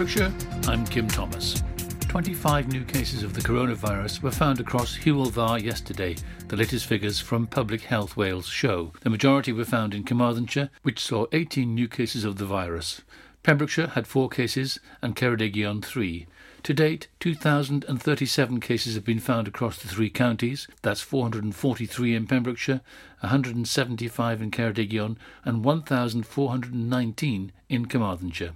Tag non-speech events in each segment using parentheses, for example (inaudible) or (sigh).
Pembrokeshire, I'm Kim Thomas. 25 new cases of the coronavirus were found across Dda yesterday, the latest figures from Public Health Wales show. The majority were found in Carmarthenshire, which saw 18 new cases of the virus. Pembrokeshire had four cases and Ceredigion three. To date, 2,037 cases have been found across the three counties. That's 443 in Pembrokeshire, 175 in Ceredigion, and 1,419 in Carmarthenshire.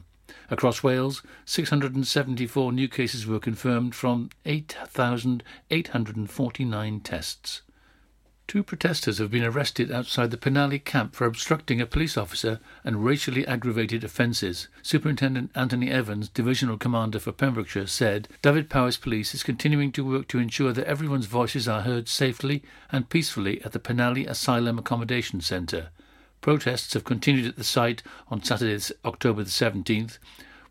Across Wales, 674 new cases were confirmed from 8,849 tests. Two protesters have been arrested outside the Penally camp for obstructing a police officer and racially aggravated offences. Superintendent Anthony Evans, Divisional Commander for Pembrokeshire, said Dyfed-Powys Police is continuing to work to ensure that everyone's voices are heard safely and peacefully at the Penally Asylum Accommodation Centre. Protests have continued at the site on Saturday, October the 17th,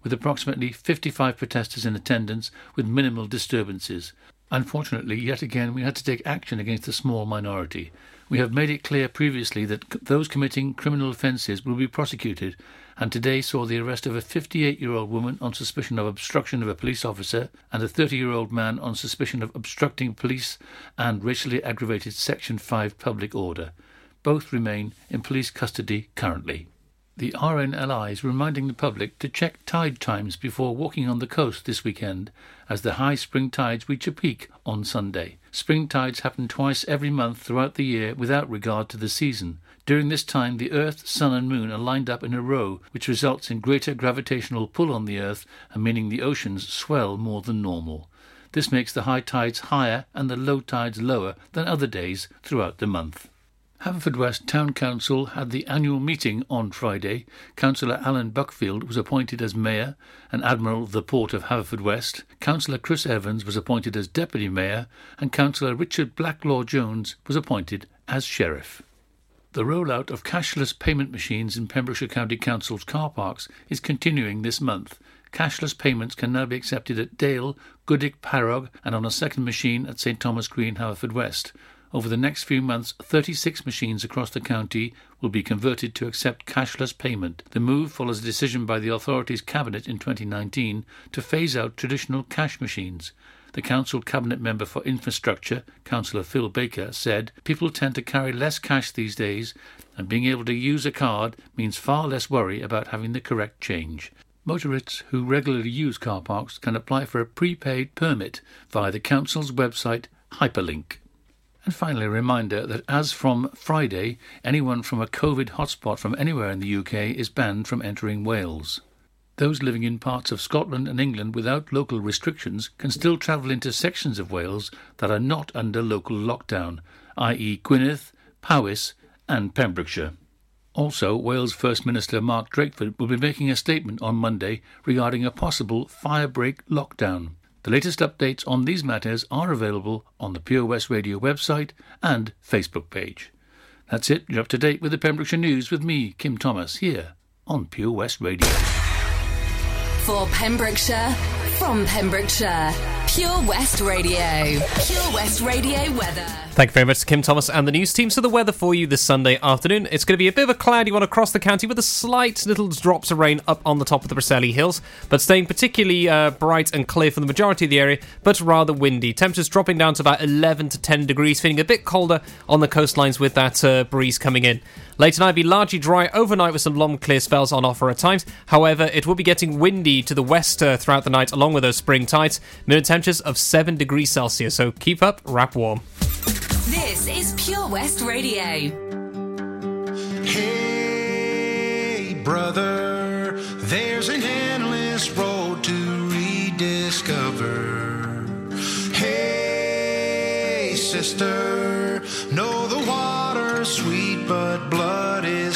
with approximately 55 protesters in attendance with minimal disturbances. Unfortunately, yet again, we had to take action against a small minority. We have made it clear previously that those committing criminal offences will be prosecuted, and today saw the arrest of a 58 year old woman on suspicion of obstruction of a police officer and a 30 year old man on suspicion of obstructing police and racially aggravated Section 5 public order. Both remain in police custody currently. The RNLI is reminding the public to check tide times before walking on the coast this weekend, as the high spring tides reach a peak on Sunday. Spring tides happen twice every month throughout the year without regard to the season. During this time, the Earth, Sun, and Moon are lined up in a row, which results in greater gravitational pull on the Earth and meaning the oceans swell more than normal. This makes the high tides higher and the low tides lower than other days throughout the month. Haverfordwest Town Council had the annual meeting on Friday. Councillor Alan Buckfield was appointed as Mayor and Admiral of the Port of Haverfordwest. Councillor Chris Evans was appointed as Deputy Mayor, and Councillor Richard Blacklaw Jones was appointed as Sheriff. The rollout of cashless payment machines in Pembrokeshire County Council's car parks is continuing this month. Cashless payments can now be accepted at Dale, Goodwick, Parrog, and on a second machine at St Thomas Green, Haverfordwest. Over the next few months, 36 machines across the county will be converted to accept cashless payment. The move follows a decision by the authority's cabinet in 2019 to phase out traditional cash machines. The Council Cabinet Member for Infrastructure, Councillor Phil Baker, said people tend to carry less cash these days, and being able to use a card means far less worry about having the correct change. Motorists who regularly use car parks can apply for a prepaid permit via the Council's website Hyperlink. And finally, a reminder that as from Friday, anyone from a COVID hotspot from anywhere in the UK is banned from entering Wales. Those living in parts of Scotland and England without local restrictions can still travel into sections of Wales that are not under local lockdown, i.e., Gwynedd, Powys, and Pembrokeshire. Also, Wales First Minister Mark Drakeford will be making a statement on Monday regarding a possible firebreak lockdown. The latest updates on these matters are available on the Pure West Radio website and Facebook page. That's it. You're up to date with the Pembrokeshire News with me, Kim Thomas, here on Pure West Radio. For Pembrokeshire, from Pembrokeshire, Pure West Radio. Pure West Radio weather. Thank you very much to Kim Thomas and the news team. So the weather for you this Sunday afternoon, it's going to be a bit of a cloudy one across the county with a slight little drops of rain up on the top of the Preseli Hills, but staying particularly uh, bright and clear for the majority of the area, but rather windy. Temperatures dropping down to about 11 to 10 degrees, feeling a bit colder on the coastlines with that uh, breeze coming in. Late tonight will be largely dry overnight with some long clear spells on offer at times. However, it will be getting windy to the west uh, throughout the night along with those spring tides. Minimum temperatures of 7 degrees Celsius, so keep up, wrap warm. This is Pure West Radio. Hey, brother, there's an endless road to rediscover. Hey, sister, know the water's sweet, but blood is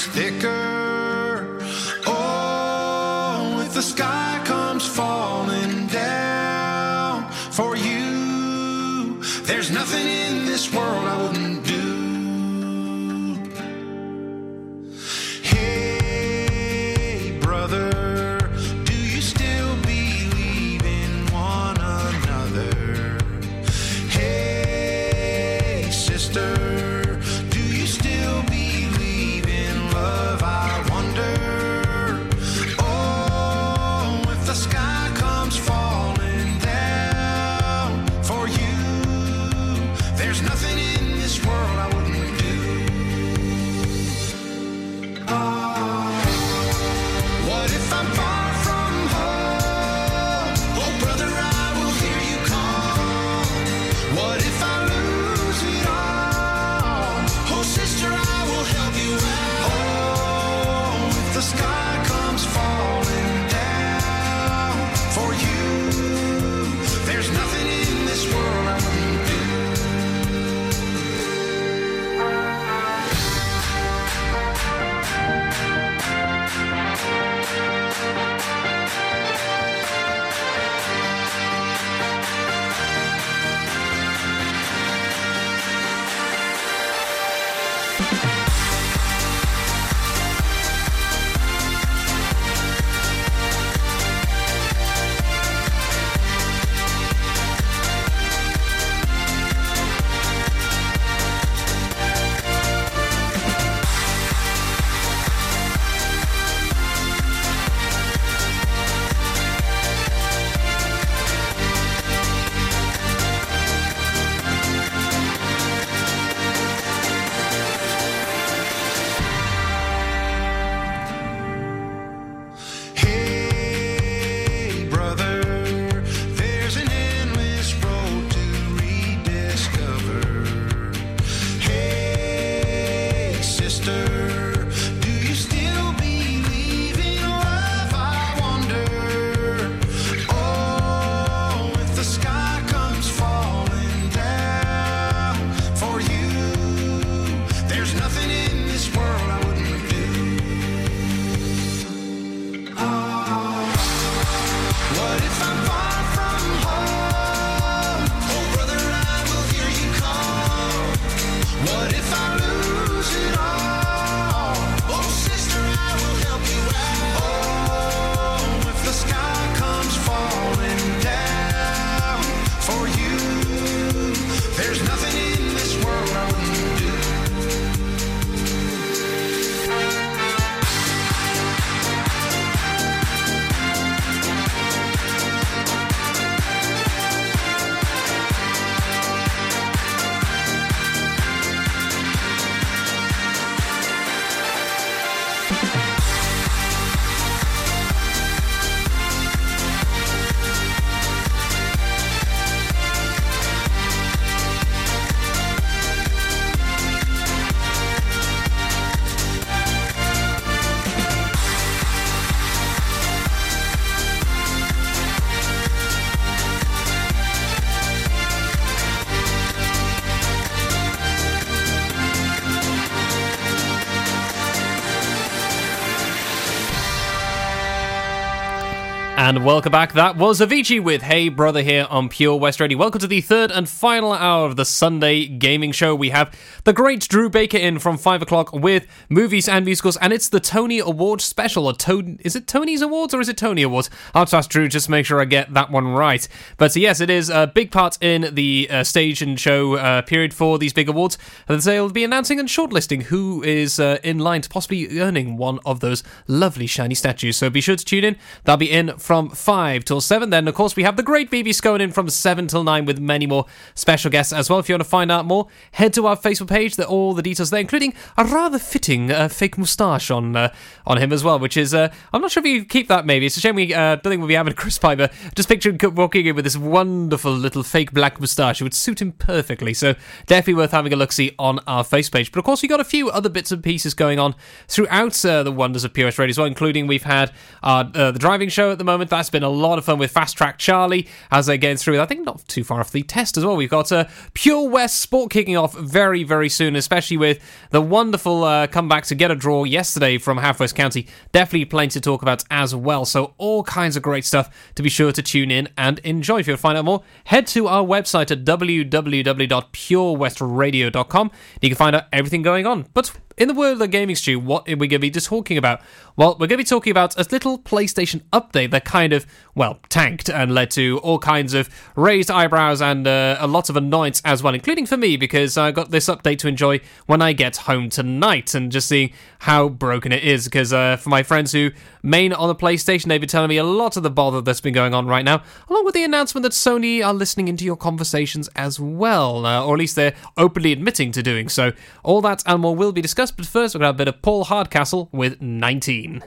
And welcome back. That was Avicii with Hey Brother here on Pure West Radio. Welcome to the third and final hour of the Sunday gaming show. We have the great Drew Baker in from 5 o'clock with movies and musicals, and it's the Tony Awards special. Or to- is it Tony's Awards or is it Tony Awards? I'll have to ask Drew just to make sure I get that one right. But uh, yes, it is a big part in the uh, stage and show uh, period for these big awards. And they'll be announcing and shortlisting who is uh, in line to possibly earning one of those lovely shiny statues. So be sure to tune in. They'll be in from 5 till 7. Then, of course, we have the great BB Scone in from 7 till 9 with many more special guests as well. If you want to find out more, head to our Facebook page. There all the details there, including a rather fitting uh, fake moustache on uh, on him as well, which is, uh, I'm not sure if you keep that maybe. It's a shame we uh, don't think we'll be having Chris Piper. Just picture him walking in with this wonderful little fake black moustache. It would suit him perfectly. So, definitely worth having a look see on our face page. But of course, we got a few other bits and pieces going on throughout uh, the wonders of POS Radio as well, including we've had the driving show at the moment. That's been a lot of fun with Fast Track Charlie as they're going through, I think, not too far off the test as well. We've got uh, Pure West Sport kicking off very, very soon, especially with the wonderful uh, comeback to get a draw yesterday from Haverfordwest County. Definitely plenty to talk about as well. So, all kinds of great stuff to be sure to tune in and enjoy. If you want to find out more, head to our website at www.purewestradio.com. You can find out everything going on. But in the world of gaming stew, what are we going to be just talking about? Well, we're going to be talking about a little PlayStation update that kind of, well, tanked and led to all kinds of raised eyebrows and uh, a lot of annoyance as well, including for me because I got this update to enjoy when I get home tonight and just seeing how broken it is. Because uh, for my friends who main on the PlayStation, they've been telling me a lot of the bother that's been going on right now, along with the announcement that Sony are listening into your conversations as well, uh, or at least they're openly admitting to doing so. All that and more will be discussed, but first we're going to have a bit of Paul Hardcastle with 19. In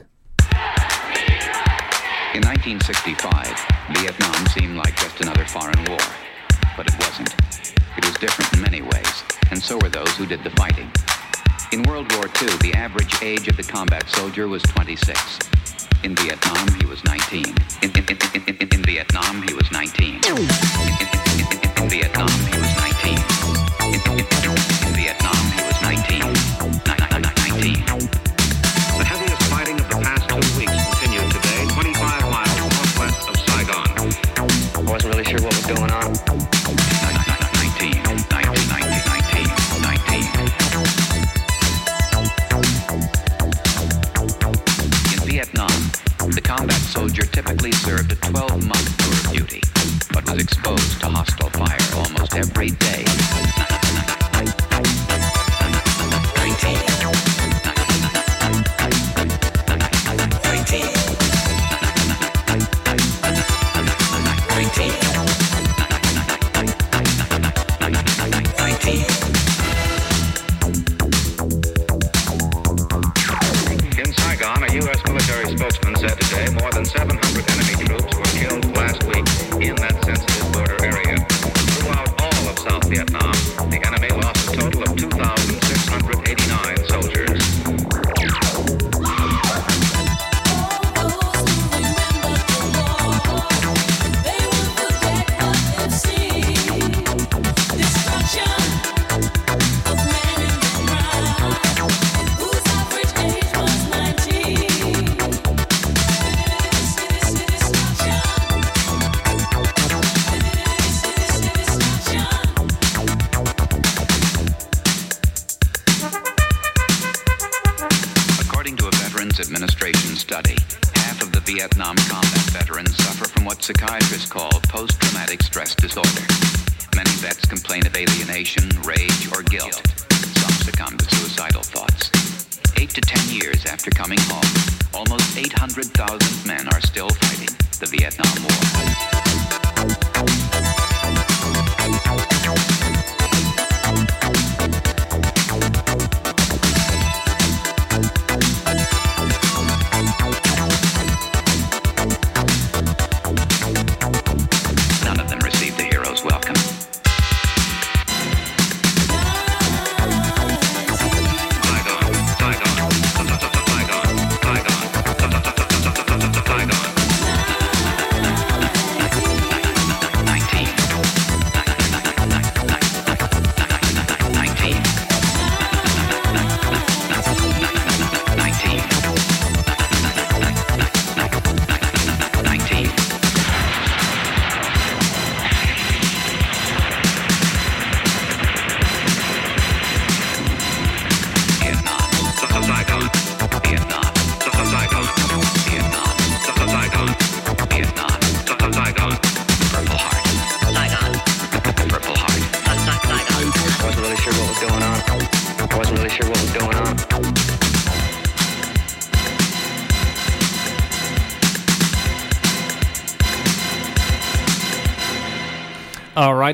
1965, Vietnam seemed like just another foreign war. But it wasn't. It was different in many ways, and so were those who did the fighting. In World War II, the average age of the combat soldier was 26. In Vietnam, he was 19. In, in, in, in, Vietnam, he was 19. To ten years after coming home, almost 800,000 men are still fighting the Vietnam War.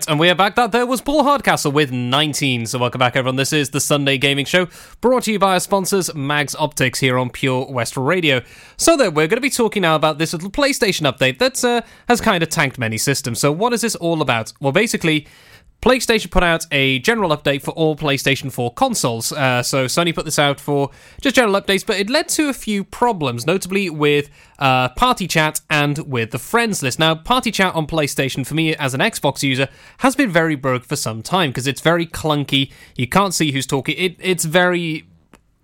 And we are back. That there was Paul Hardcastle with 19. So welcome back, everyone. This is the Sunday Gaming Show, brought to you by our sponsors, Mags Optics, here on Pure West Radio. So then, we're going to be talking now about this little PlayStation update that uh, has kind of tanked many systems. So what is this all about? Well, basically. PlayStation put out a general update for all PlayStation 4 consoles. Uh, so Sony put this out for just general updates, but it led to a few problems, notably with uh, party chat and with the friends list. Now, party chat on PlayStation, for me as an Xbox user, has been very broke for some time because it's very clunky. You can't see who's talking. It, it's very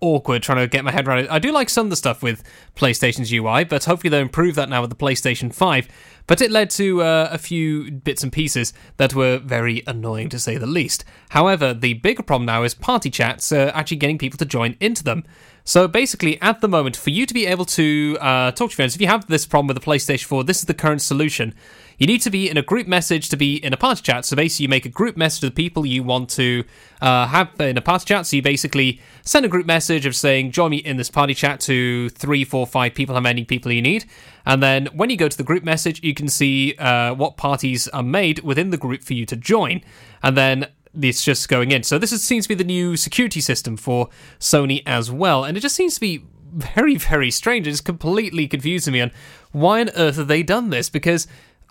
awkward trying to get my head around it. I do like some of the stuff with PlayStation's UI, but hopefully they'll improve that now with the PlayStation 5. But it led to uh, a few bits and pieces that were very annoying to say the least. However, the bigger problem now is party chats uh, actually getting people to join into them. So basically, at the moment, for you to be able to uh, talk to friends, if you have this problem with the PlayStation 4, this is the current solution. You need to be in a group message to be in a party chat. So basically, you make a group message to the people you want to uh, have in a party chat. So you basically send a group message of saying, join me in this party chat to three, four, five people, how many people you need. And then when you go to the group message, you can see uh, what parties are made within the group for you to join. And then it's just going in. So this is, seems to be the new security system for Sony as well. And it just seems to be (laughs) very, very strange. It's completely confusing me on why on earth have they done this? Because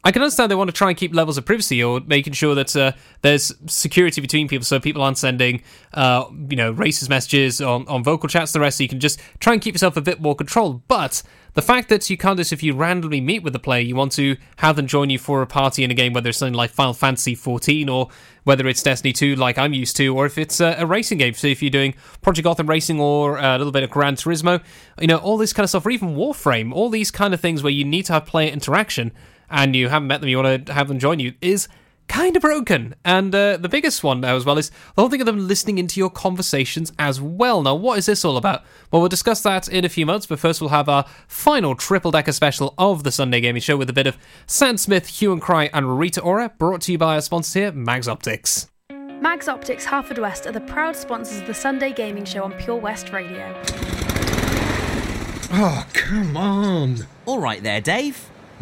I can understand they want to try and keep levels of privacy or making sure that uh, there's security between people, so people aren't sending, uh, you know, racist messages on, on vocal chats. The rest, so you can just try and keep yourself a bit more controlled. But the fact that you can't just, if you randomly meet with a player, you want to have them join you for a party in a game, whether it's something like Final Fantasy 14 or whether it's Destiny 2, like I'm used to, or if it's a, a racing game. So if you're doing Project Gotham Racing or uh, a little bit of Gran Turismo, you know, all this kind of stuff, or even Warframe, all these kind of things where you need to have player interaction and you haven't met them, you want to have them join you, is kind of broken. And uh, the biggest one now as well is the whole thing of them listening into your conversations as well. Now, what is this all about? Well, we'll discuss that in a few months, but first we'll have our final triple decker special of the Sunday Gaming Show with a bit of Sam Smith, Hue and Cry, and Rita Ora, brought to you by our sponsor here, Mags Optics. Mags Optics Harford West are the proud sponsors of the Sunday Gaming Show on Pure West Radio. Oh, come on. All right there, Dave.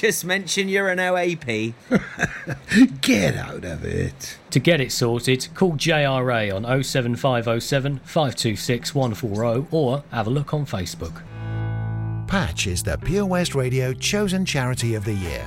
Just mention you're an OAP. (laughs) Get out of it. To get it sorted, call JRA on 07507 526 140 or have a look on Facebook. Patch is the Pure West Radio chosen charity of the year.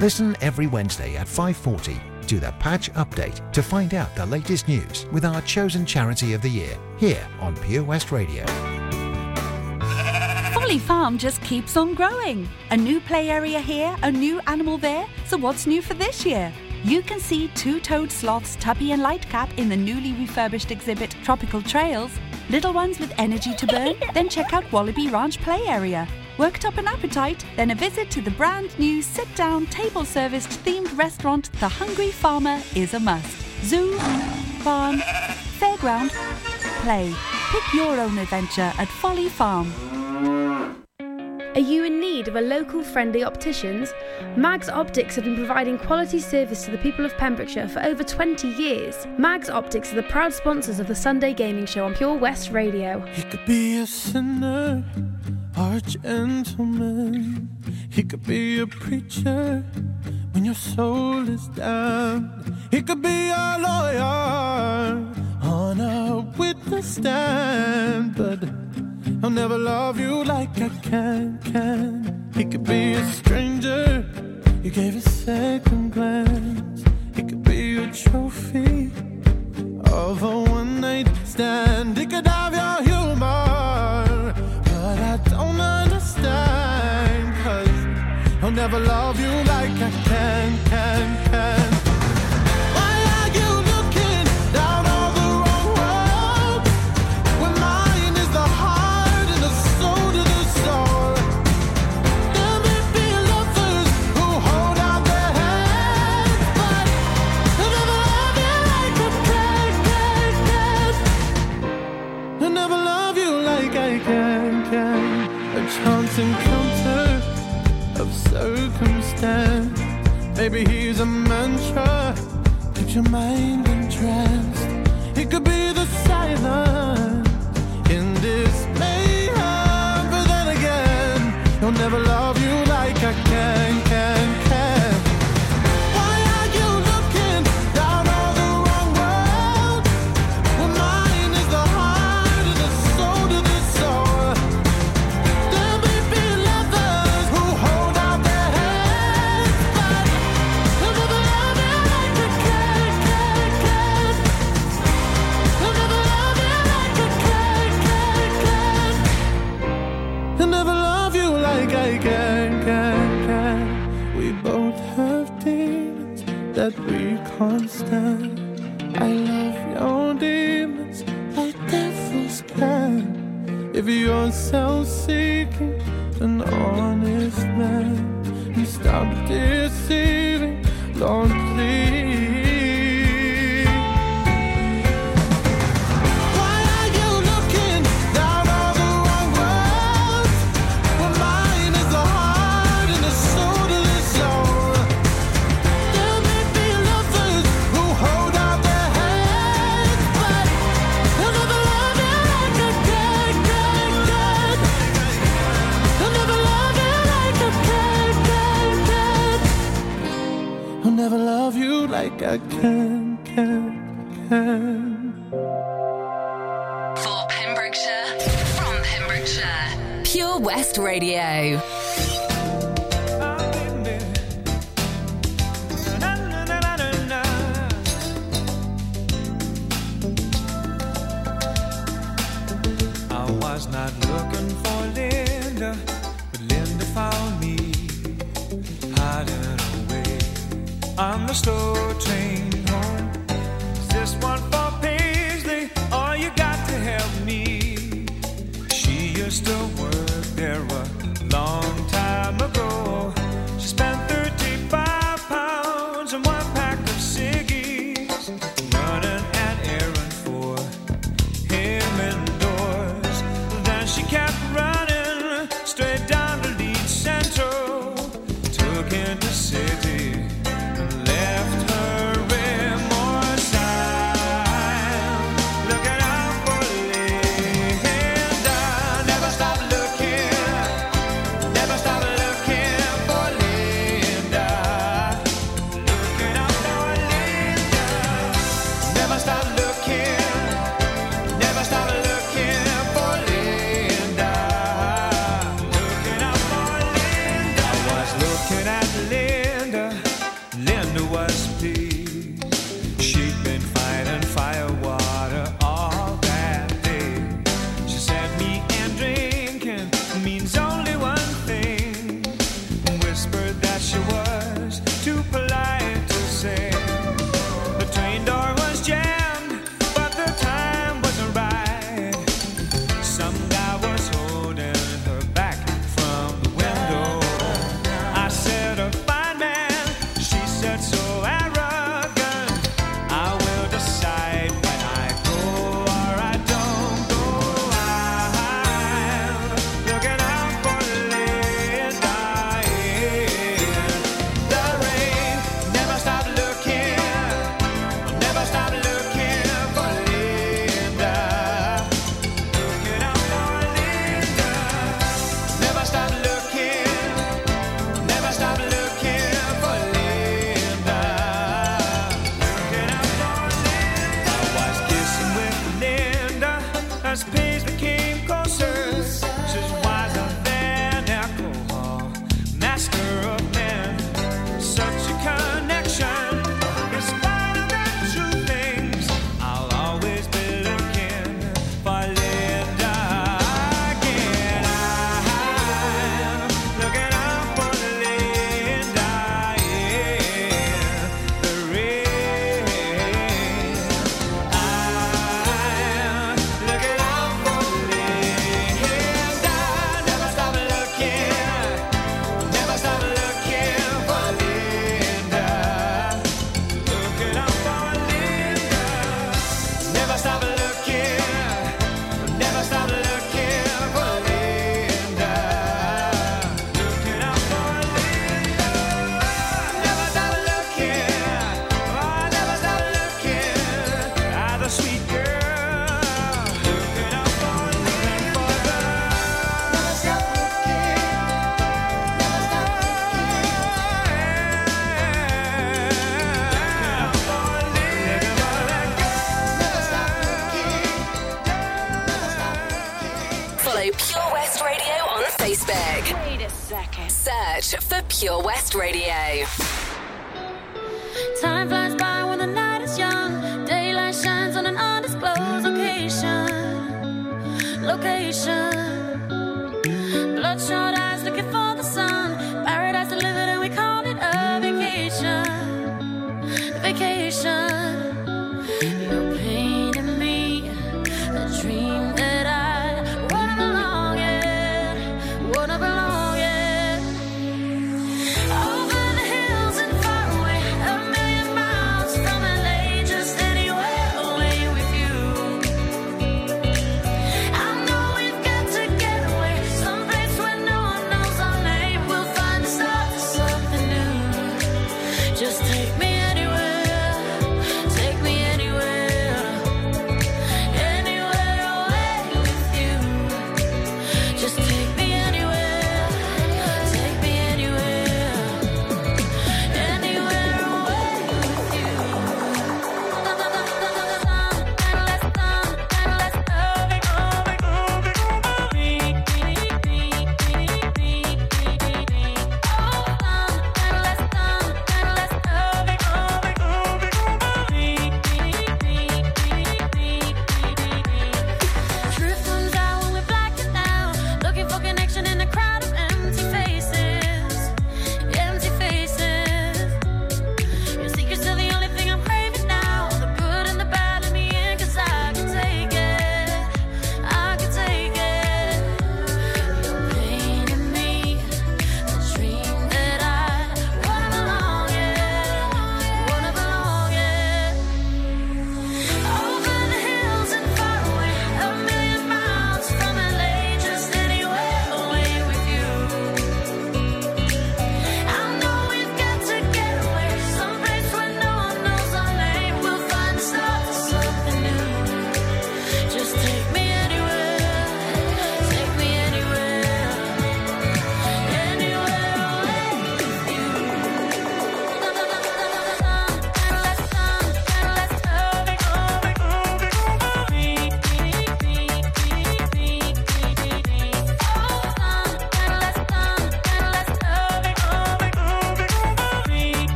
Listen every Wednesday at 5:40 to the Patch Update to find out the latest news with our chosen charity of the year here on Pure West Radio. Folly Farm just keeps on growing. A new play area here, a new animal there. So what's new for this year? You can see two-toed sloths Tubby and Lightcap in the newly refurbished exhibit Tropical Trails. Little ones with energy to burn? (laughs) then check out Wallaby Ranch Play Area. Worked up an appetite? Then a visit to the brand new sit-down, table-serviced themed restaurant The Hungry Farmer is a must. Zoo, farm, fairground, play. Pick your own adventure at Folly Farm. Are you in need of a local friendly opticians? Mags Optics have been providing quality service to the people of Pembrokeshire for over 20 years. Mags Optics are the proud sponsors of the Sunday Gaming Show on Pure West Radio. He could be a sinner or a gentleman. He could be a preacher when your soul is down. He could be a lawyer on a witness stand, but I'll never love you like I can, can. He could be a stranger, you gave a second glance. He could be a trophy of a one night stand. He could have your humor, but I don't understand. Cause I'll never love you like I can, Maybe he's a mantra. Keeps your mind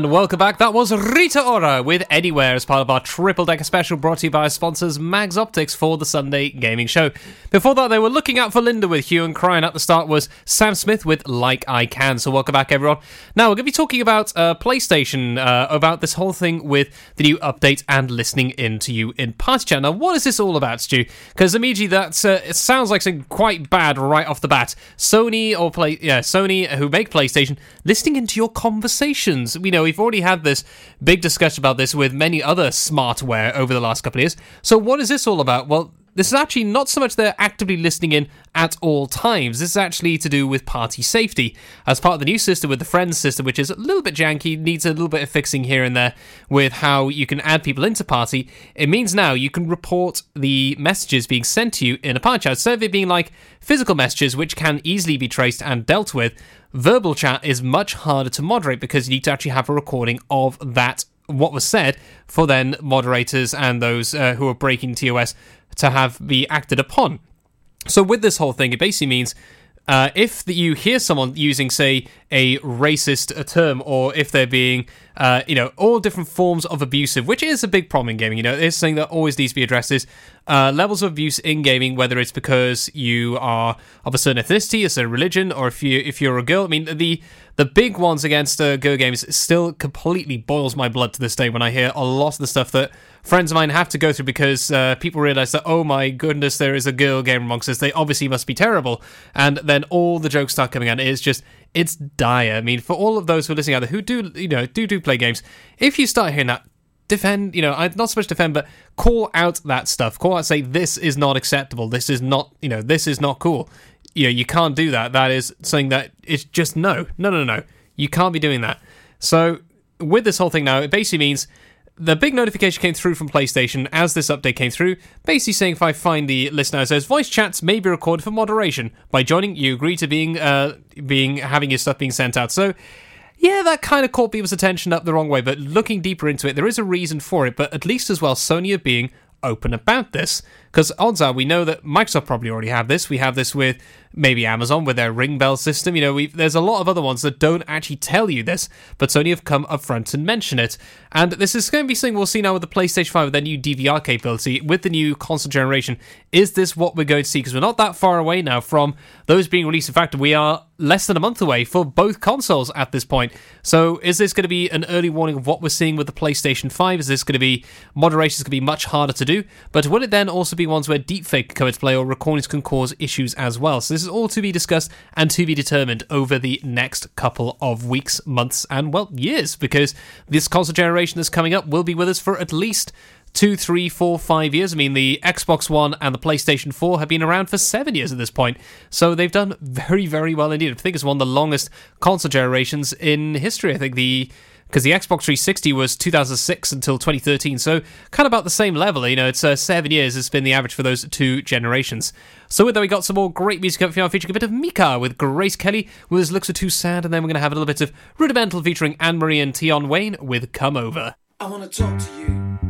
And welcome back. That was Rita Ora with Anywhere as part of our triple decker special brought to you by our sponsors Mags Optics for the Sunday Gaming Show. Before that, they were looking out for Linda with Hue and Cry. At the start was Sam Smith with Like I Can. So welcome back, everyone. Now we're going to be talking about uh, PlayStation, uh, about this whole thing with the new update and listening in to you in Party Chat. Now, what is this all about, Stu? Because immediately that uh, it sounds like something quite bad right off the bat. Sony or play, yeah, Sony who make PlayStation listening into your conversations. We know we've already had this big discussion about this with many other smartware over the last couple of years. So what is this all about? Well, this is actually not so much they're actively listening in at all times. This is actually to do with party safety. As part of the new system with the Friends system, which is a little bit janky, needs a little bit of fixing here and there with how you can add people into party, it means now you can report the messages being sent to you in a party chat. Instead it being like physical messages, which can easily be traced and dealt with, verbal chat is much harder to moderate because you need to actually have a recording of that what was said for then moderators and those uh, who are breaking TOS to have be acted upon. So with this whole thing, it basically means uh, if you hear someone using, say, a racist uh, term, or if they're being, uh, you know, all different forms of abusive, which is a big problem in gaming. You know, it's something that always needs to be addressed. Is uh, levels of abuse in gaming, whether it's because you are of a certain ethnicity, a certain religion, or if you if you're a girl. I mean, the the big ones against uh, girl games still completely boils my blood to this day when I hear a lot of the stuff that friends of mine have to go through because uh, people realize that oh my goodness, there is a girl game amongst us. They obviously must be terrible, and then all the jokes start coming out. It's just it's dire. I mean, for all of those who are listening out there who do you know do do play games, if you start hearing that defend, you know, not so much defend, but call out that stuff. Call out, say this is not acceptable. This is not, you know, this is not cool. You know, you can't do that. That is something that it's just no, no, no, no. You can't be doing that. So with this whole thing now, it basically means the big notification came through from PlayStation as this update came through, basically saying if I find the list now, it says voice chats may be recorded for moderation. By joining, you agree to being uh being having your stuff being sent out. So yeah, that kind of caught people's attention up the wrong way, but looking deeper into it, there is a reason for it, but at least as well, Sony are being open about this. Because odds are, we know that Microsoft probably already have this. We have this with maybe Amazon with their Ring Bell system. You know, there's a lot of other ones that don't actually tell you this, but Sony have come up front and mentioned it. And this is going to be something we'll see now with the PlayStation 5 with their new DVR capability, with the new console generation. Is this what we're going to see? Because we're not that far away now from those being released. In fact, we are less than a month away for both consoles at this point. So is this going to be an early warning of what we're seeing with the PlayStation 5? Is this going to be moderation is going to be much harder to do? But will it then also be ones where deepfake can come into play or recordings can cause issues as well? So this is all to be discussed and to be determined over the next couple of weeks, months, and well, years, because this console generation that's coming up will be with us for at least two, three, four, five years. I mean, the Xbox One and the PlayStation 4 have been around for seven years at this point. So they've done very, very well indeed. I think it's one of the longest console generations in history. I think the. Because the Xbox 360 was 2006 until 2013, so kind of about the same level. You know, it's uh, seven years has been the average for those two generations. So with that, we got some more great music up featuring a bit of Mika with Grace Kelly with his looks are too sad, and then we're going to have a little bit of Rudimental featuring Anne Marie and Tion Wayne with Come Over. I want to talk to you.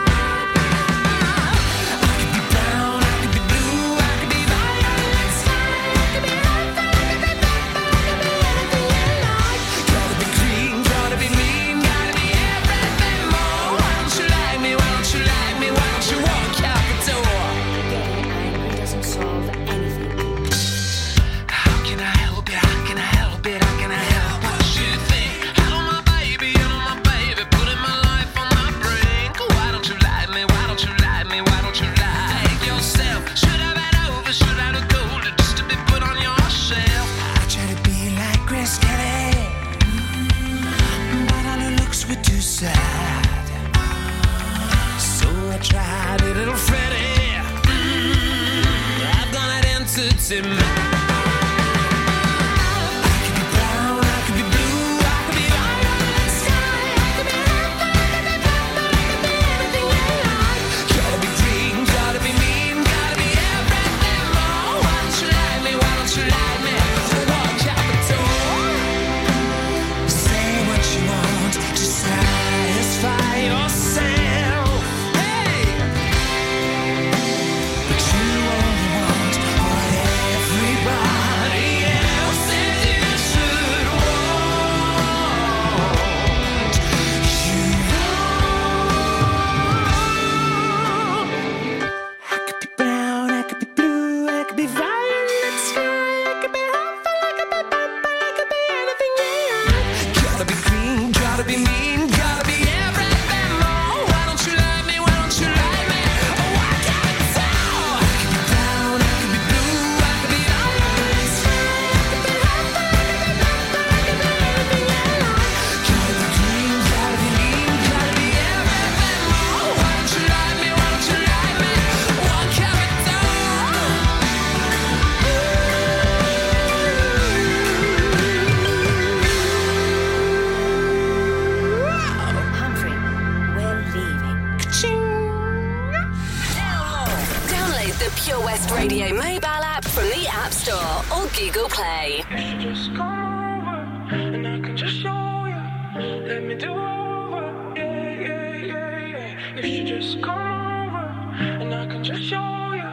Do over. Yeah, yeah, yeah, yeah. You just come over, and I can just show ya.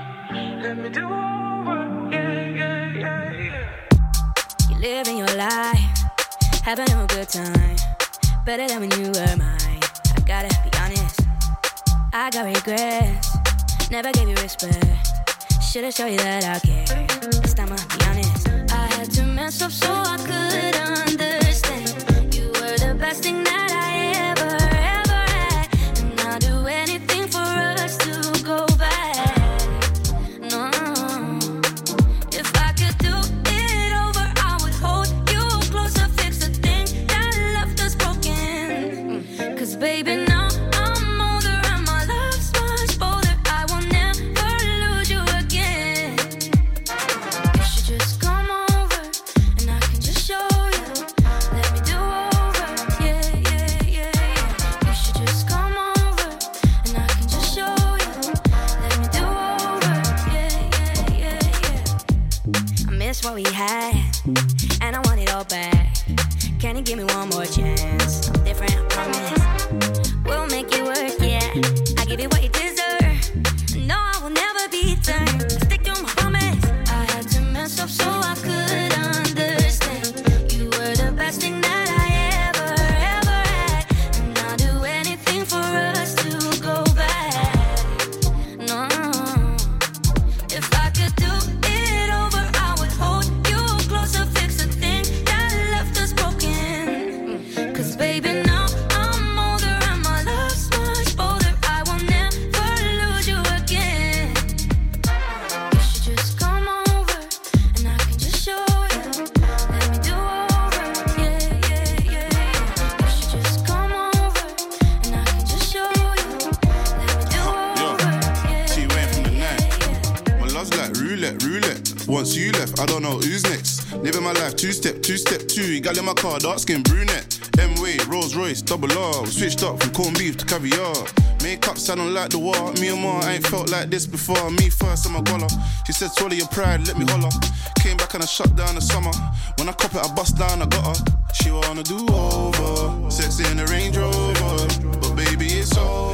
Let me do over, yeah, yeah, yeah, yeah. You living your life, having a good time. Better than when you were mine. I gotta be honest, I got regrets. Never gave you respect. Should've shown you that I care. This time I'll be honest. I had to mess up so I could understand. You were the best thing that two step, two two. Gal in my car, dark skin brunette. M way, Rolls Royce, double R. We switched up from corned beef to caviar. Makeup sounding like the war. Me and Ma ain't felt like this before. Me first, I'm a goller. She said, swallow your pride, let me holler. Came back and I shut down the summer. When I cop it, I bust down, I got her. She wanna do over. Sex in the Range Rover. But baby, it's over.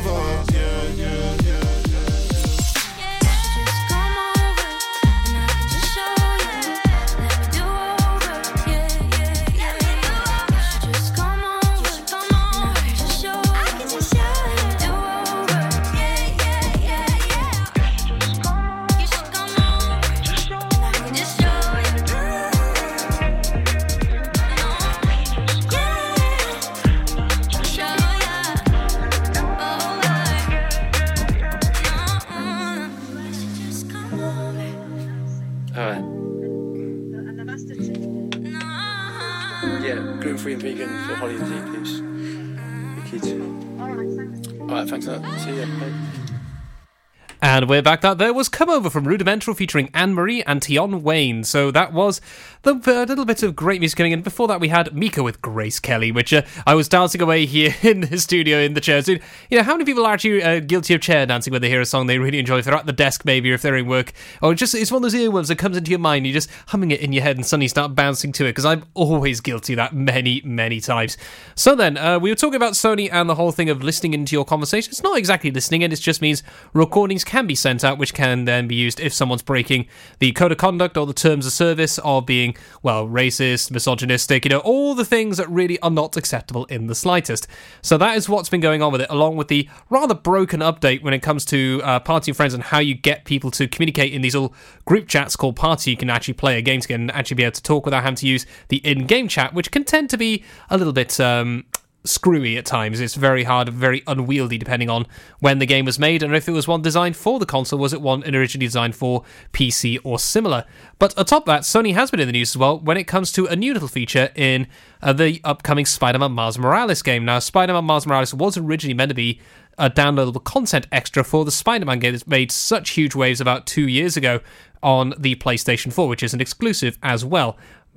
And we're back. That there was Come Over from Rudimental featuring Anne Marie and Tion Wayne. So that was the uh, little bit of great music coming in. Before that, we had Mika with Grace Kelly, which uh, I was dancing away (laughs) here in the studio in the chair. So, you know, how many people are actually uh, guilty of chair dancing when they hear a song they really enjoy? If they're at the desk, maybe, or if they're in work, or just it's one of those earworms that comes into your mind. You're just humming it in your head and suddenly start bouncing to it. Because I'm always guilty that many, many times. So then, uh, we were talking about Sony and the whole thing of listening into your conversation. It's not exactly listening in, it just means recordings can be sent out, which can then be used if someone's breaking the code of conduct or the terms of service of being, well, racist, misogynistic, you know, all the things that really are not acceptable in the slightest. So that is what's been going on with it, along with the rather broken update when it comes to uh, Party and Friends and how you get people to communicate in these little group chats called Party. You can actually play a game together and actually be able to talk without having to use the in-game chat, which can tend to be a little bit. Um, screwy at times. It's very hard, very unwieldy, depending on when the game was made and if it was one designed for the console, was it one originally designed for PC or similar. But atop that, Sony has been in the news as well when it comes to a new little feature in uh, the upcoming Spider-Man Miles Morales game. Now, Spider-Man Miles Morales was originally meant to be a downloadable content extra for the Spider-Man game that made such huge waves about two years ago on the PlayStation 4, which is an exclusive as well.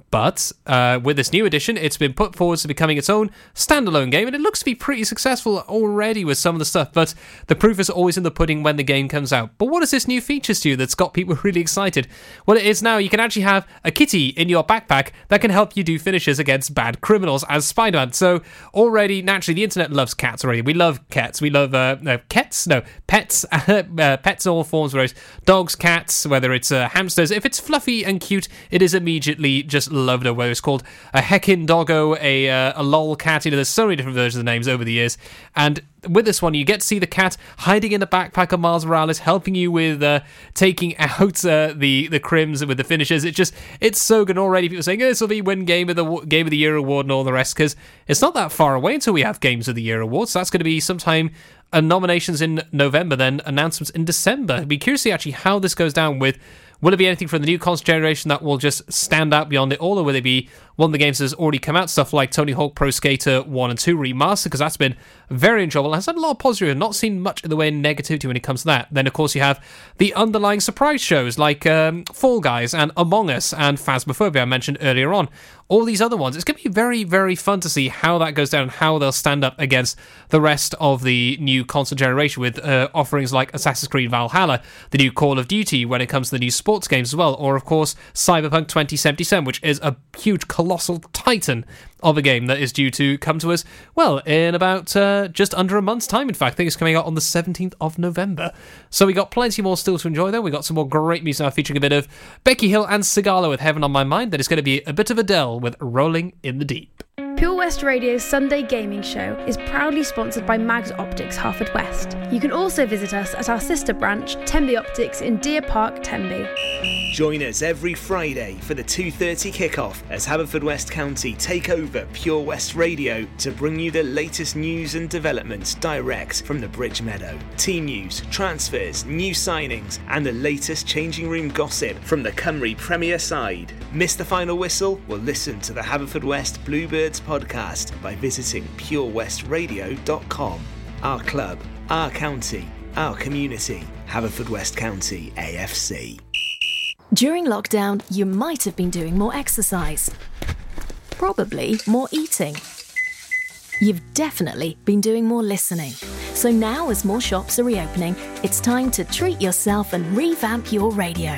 But uh, with this new edition, it's been put forward to becoming its own standalone game, and it looks to be pretty successful already with some of the stuff. But the proof is always in the pudding when the game comes out. But what is this new features to you that's got people (laughs) really excited? Well, it is now you can actually have a kitty in your backpack that can help you do finishes against bad criminals as Spider Man. So already, naturally, the internet loves cats already. We love cats. We love uh, cats, no pets, (laughs) uh, pets in all forms, whether it's dogs, cats, whether it's uh, hamsters. If it's fluffy and cute, it is immediately just loved. Whether it's called a heckin' doggo, a uh, a lol cat. You know, there's so many different versions of the names over the years, and with this one, you get to see the cat hiding in the backpack of Miles Morales, helping you with uh, taking out uh, the the crims with the finishes. It's just it's so good already. People saying oh, this will be win game of the game of the year award and all the rest because it's not that far away until we have games of the year awards. So that's going to be sometime. Uh, nominations in November, then announcements in December. I'd be curious to see actually how this goes down with Will it be anything from the new console generation that will just stand out beyond it all, or will it be one of the games that's already come out, stuff like Tony Hawk Pro Skater 1 and 2 Remaster, because that's been very enjoyable. It has had a lot of positive, and not seen much in the way of negativity when it comes to that. Then, of course, you have the underlying surprise shows like um, Fall Guys and Among Us and Phasmophobia I mentioned earlier on. All these other ones. It's going to be very, very fun to see how that goes down and how they'll stand up against the rest of the new console generation with uh, offerings like Assassin's Creed Valhalla, the new Call of Duty when it comes to the new sports games as well, or, of course, Cyberpunk 2077, which is a huge, colossal titan of a game that is due to come to us, well, in about uh, just under a month's time, in fact. I think it's coming out on the 17th of November. So we got plenty more still to enjoy, though. We got some more great music now featuring a bit of Becky Hill and Sigala with Heaven on My Mind. That is going to be a bit of Adele with Rolling in the Deep. Pure West Radio's Sunday Gaming Show is proudly sponsored by Mags Optics Haverfordwest. You can also visit us at our sister branch, Tenby Optics in Deer Park, Tenby. Join us every Friday for the 2:30 kickoff as Haverfordwest County take over Pure West Radio to bring you the latest news and developments direct from the Bridge Meadow. Team news, transfers, new signings, and the latest changing room gossip from the Cymru Premier side. Miss the final whistle? Well, listen to the Haverfordwest Bluebirds podcast by visiting purewestradio.com. Our club, our county, our community. Haverfordwest County AFC. During lockdown, you might have been doing more exercise. Probably more eating. You've definitely been doing more listening. So now, as more shops are reopening, it's time to treat yourself and revamp your radio.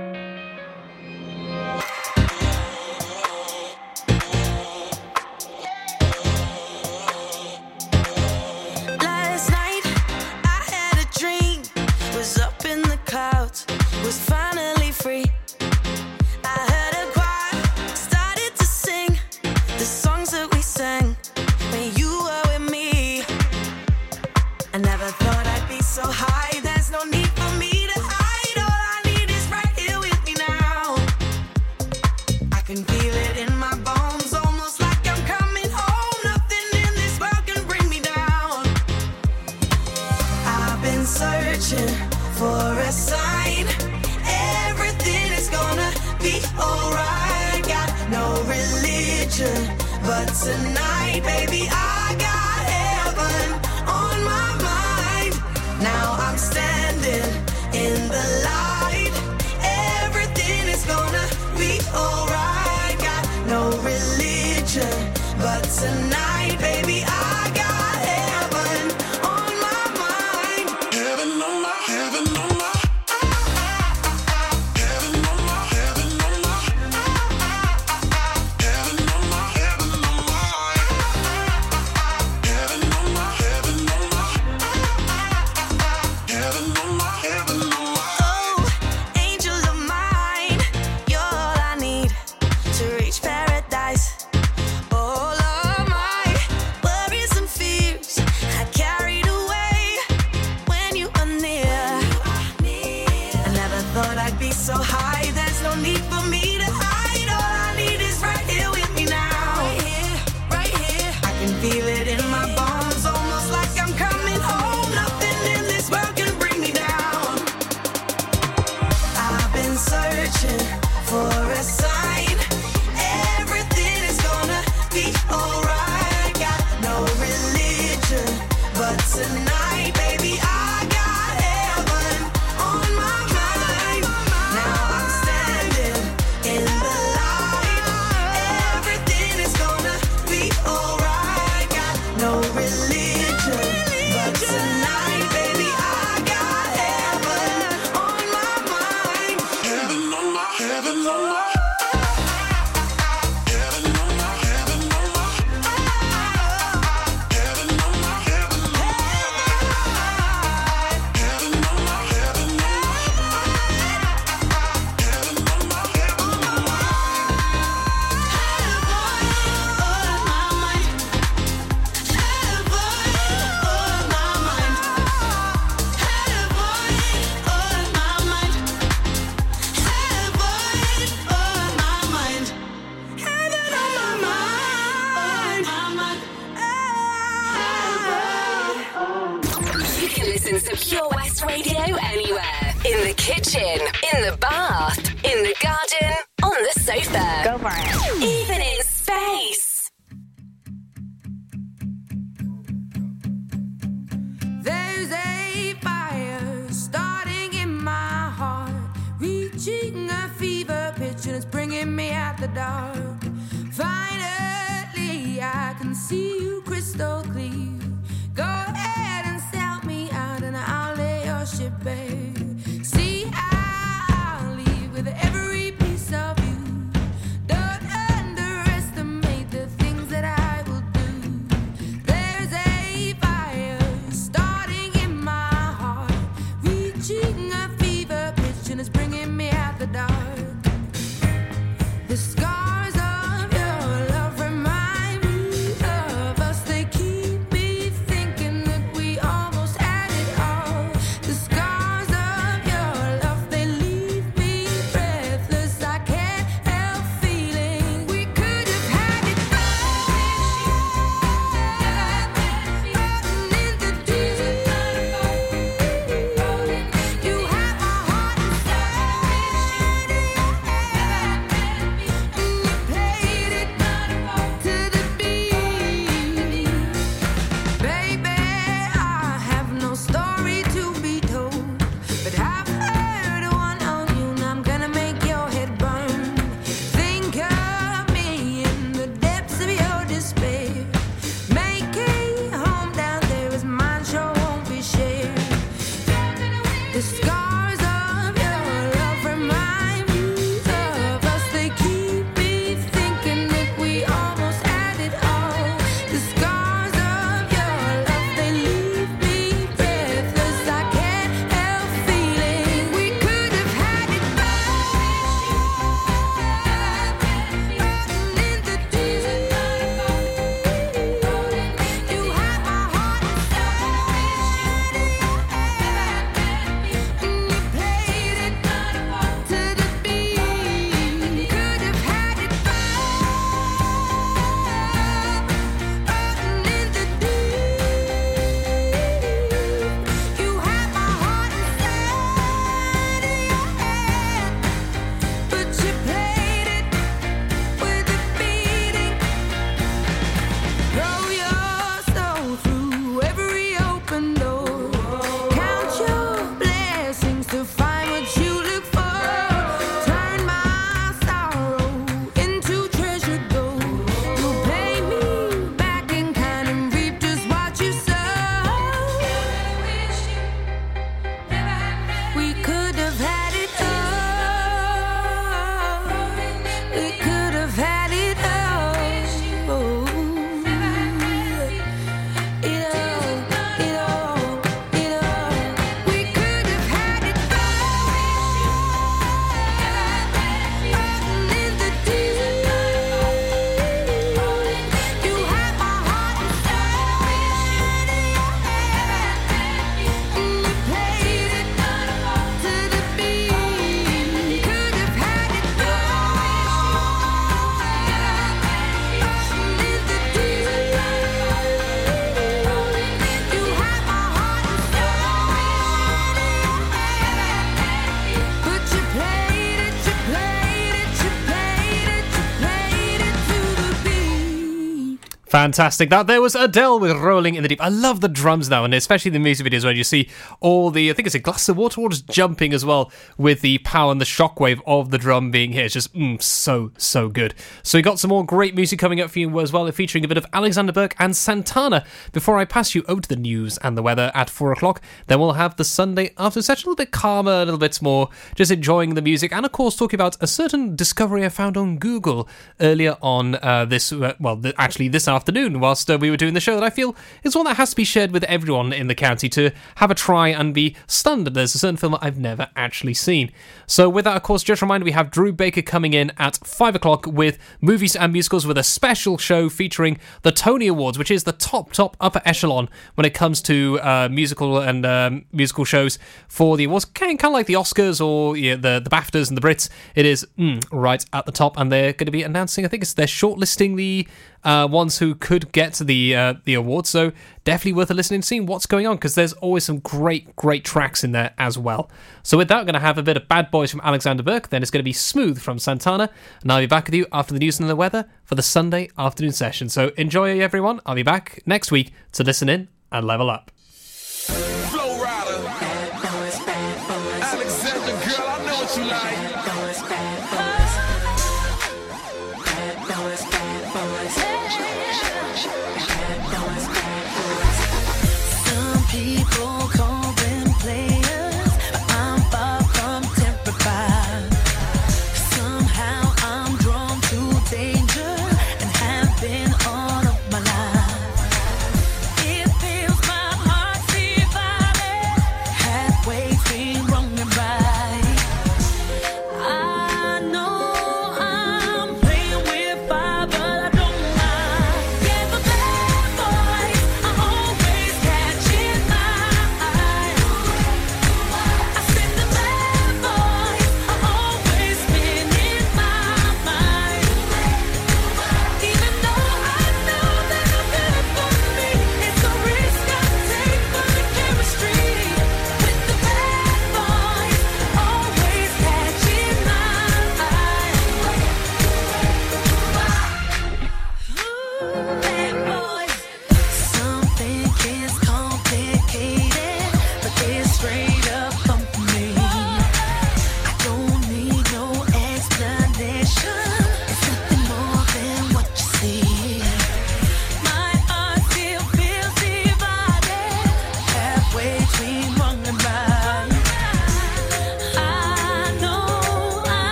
Fantastic. That there was Adele with Rolling in the Deep. I love the drums now, and especially the music videos where you see all the, I think it's a glass of water or just jumping as well with the power and the shockwave of the drum being here. It's just mm, so, so good. So we got some more great music coming up for you as well, featuring a bit of Alexandra Burke and Santana. Before I pass you over to the news and the weather at four o'clock, then we'll have the Sunday after session a little bit calmer, a little bit more just enjoying the music, and of course talking about a certain discovery I found on Google earlier on uh, this, uh, well, th- actually this afternoon whilst uh, we were doing the show that I feel is one that has to be shared with everyone in the county to have a try and be stunned that there's a certain film that I've never actually seen. So with that, of course, just a reminder we have Drew Baker coming in at five o'clock with movies and musicals with a special show featuring the Tony Awards, which is the top, top upper echelon when it comes to uh, musical and um, musical shows for the awards. Kind of, like the Oscars or the the BAFTAs and the Brits. It is mm, right at the top, and they're going to be announcing. I think it's they're shortlisting the uh, ones who could get the uh, the award. So definitely worth a listening, seeing what's going on because there's always some great great tracks in there as well. So with that, we're going to have a bit of Bad Boys from Alexandra Burke. Then it's going to be Smooth from Santana, and I'll be back with you after the news and the weather for the Sunday afternoon session. So enjoy everyone. I'll be back next week to listen in and level up.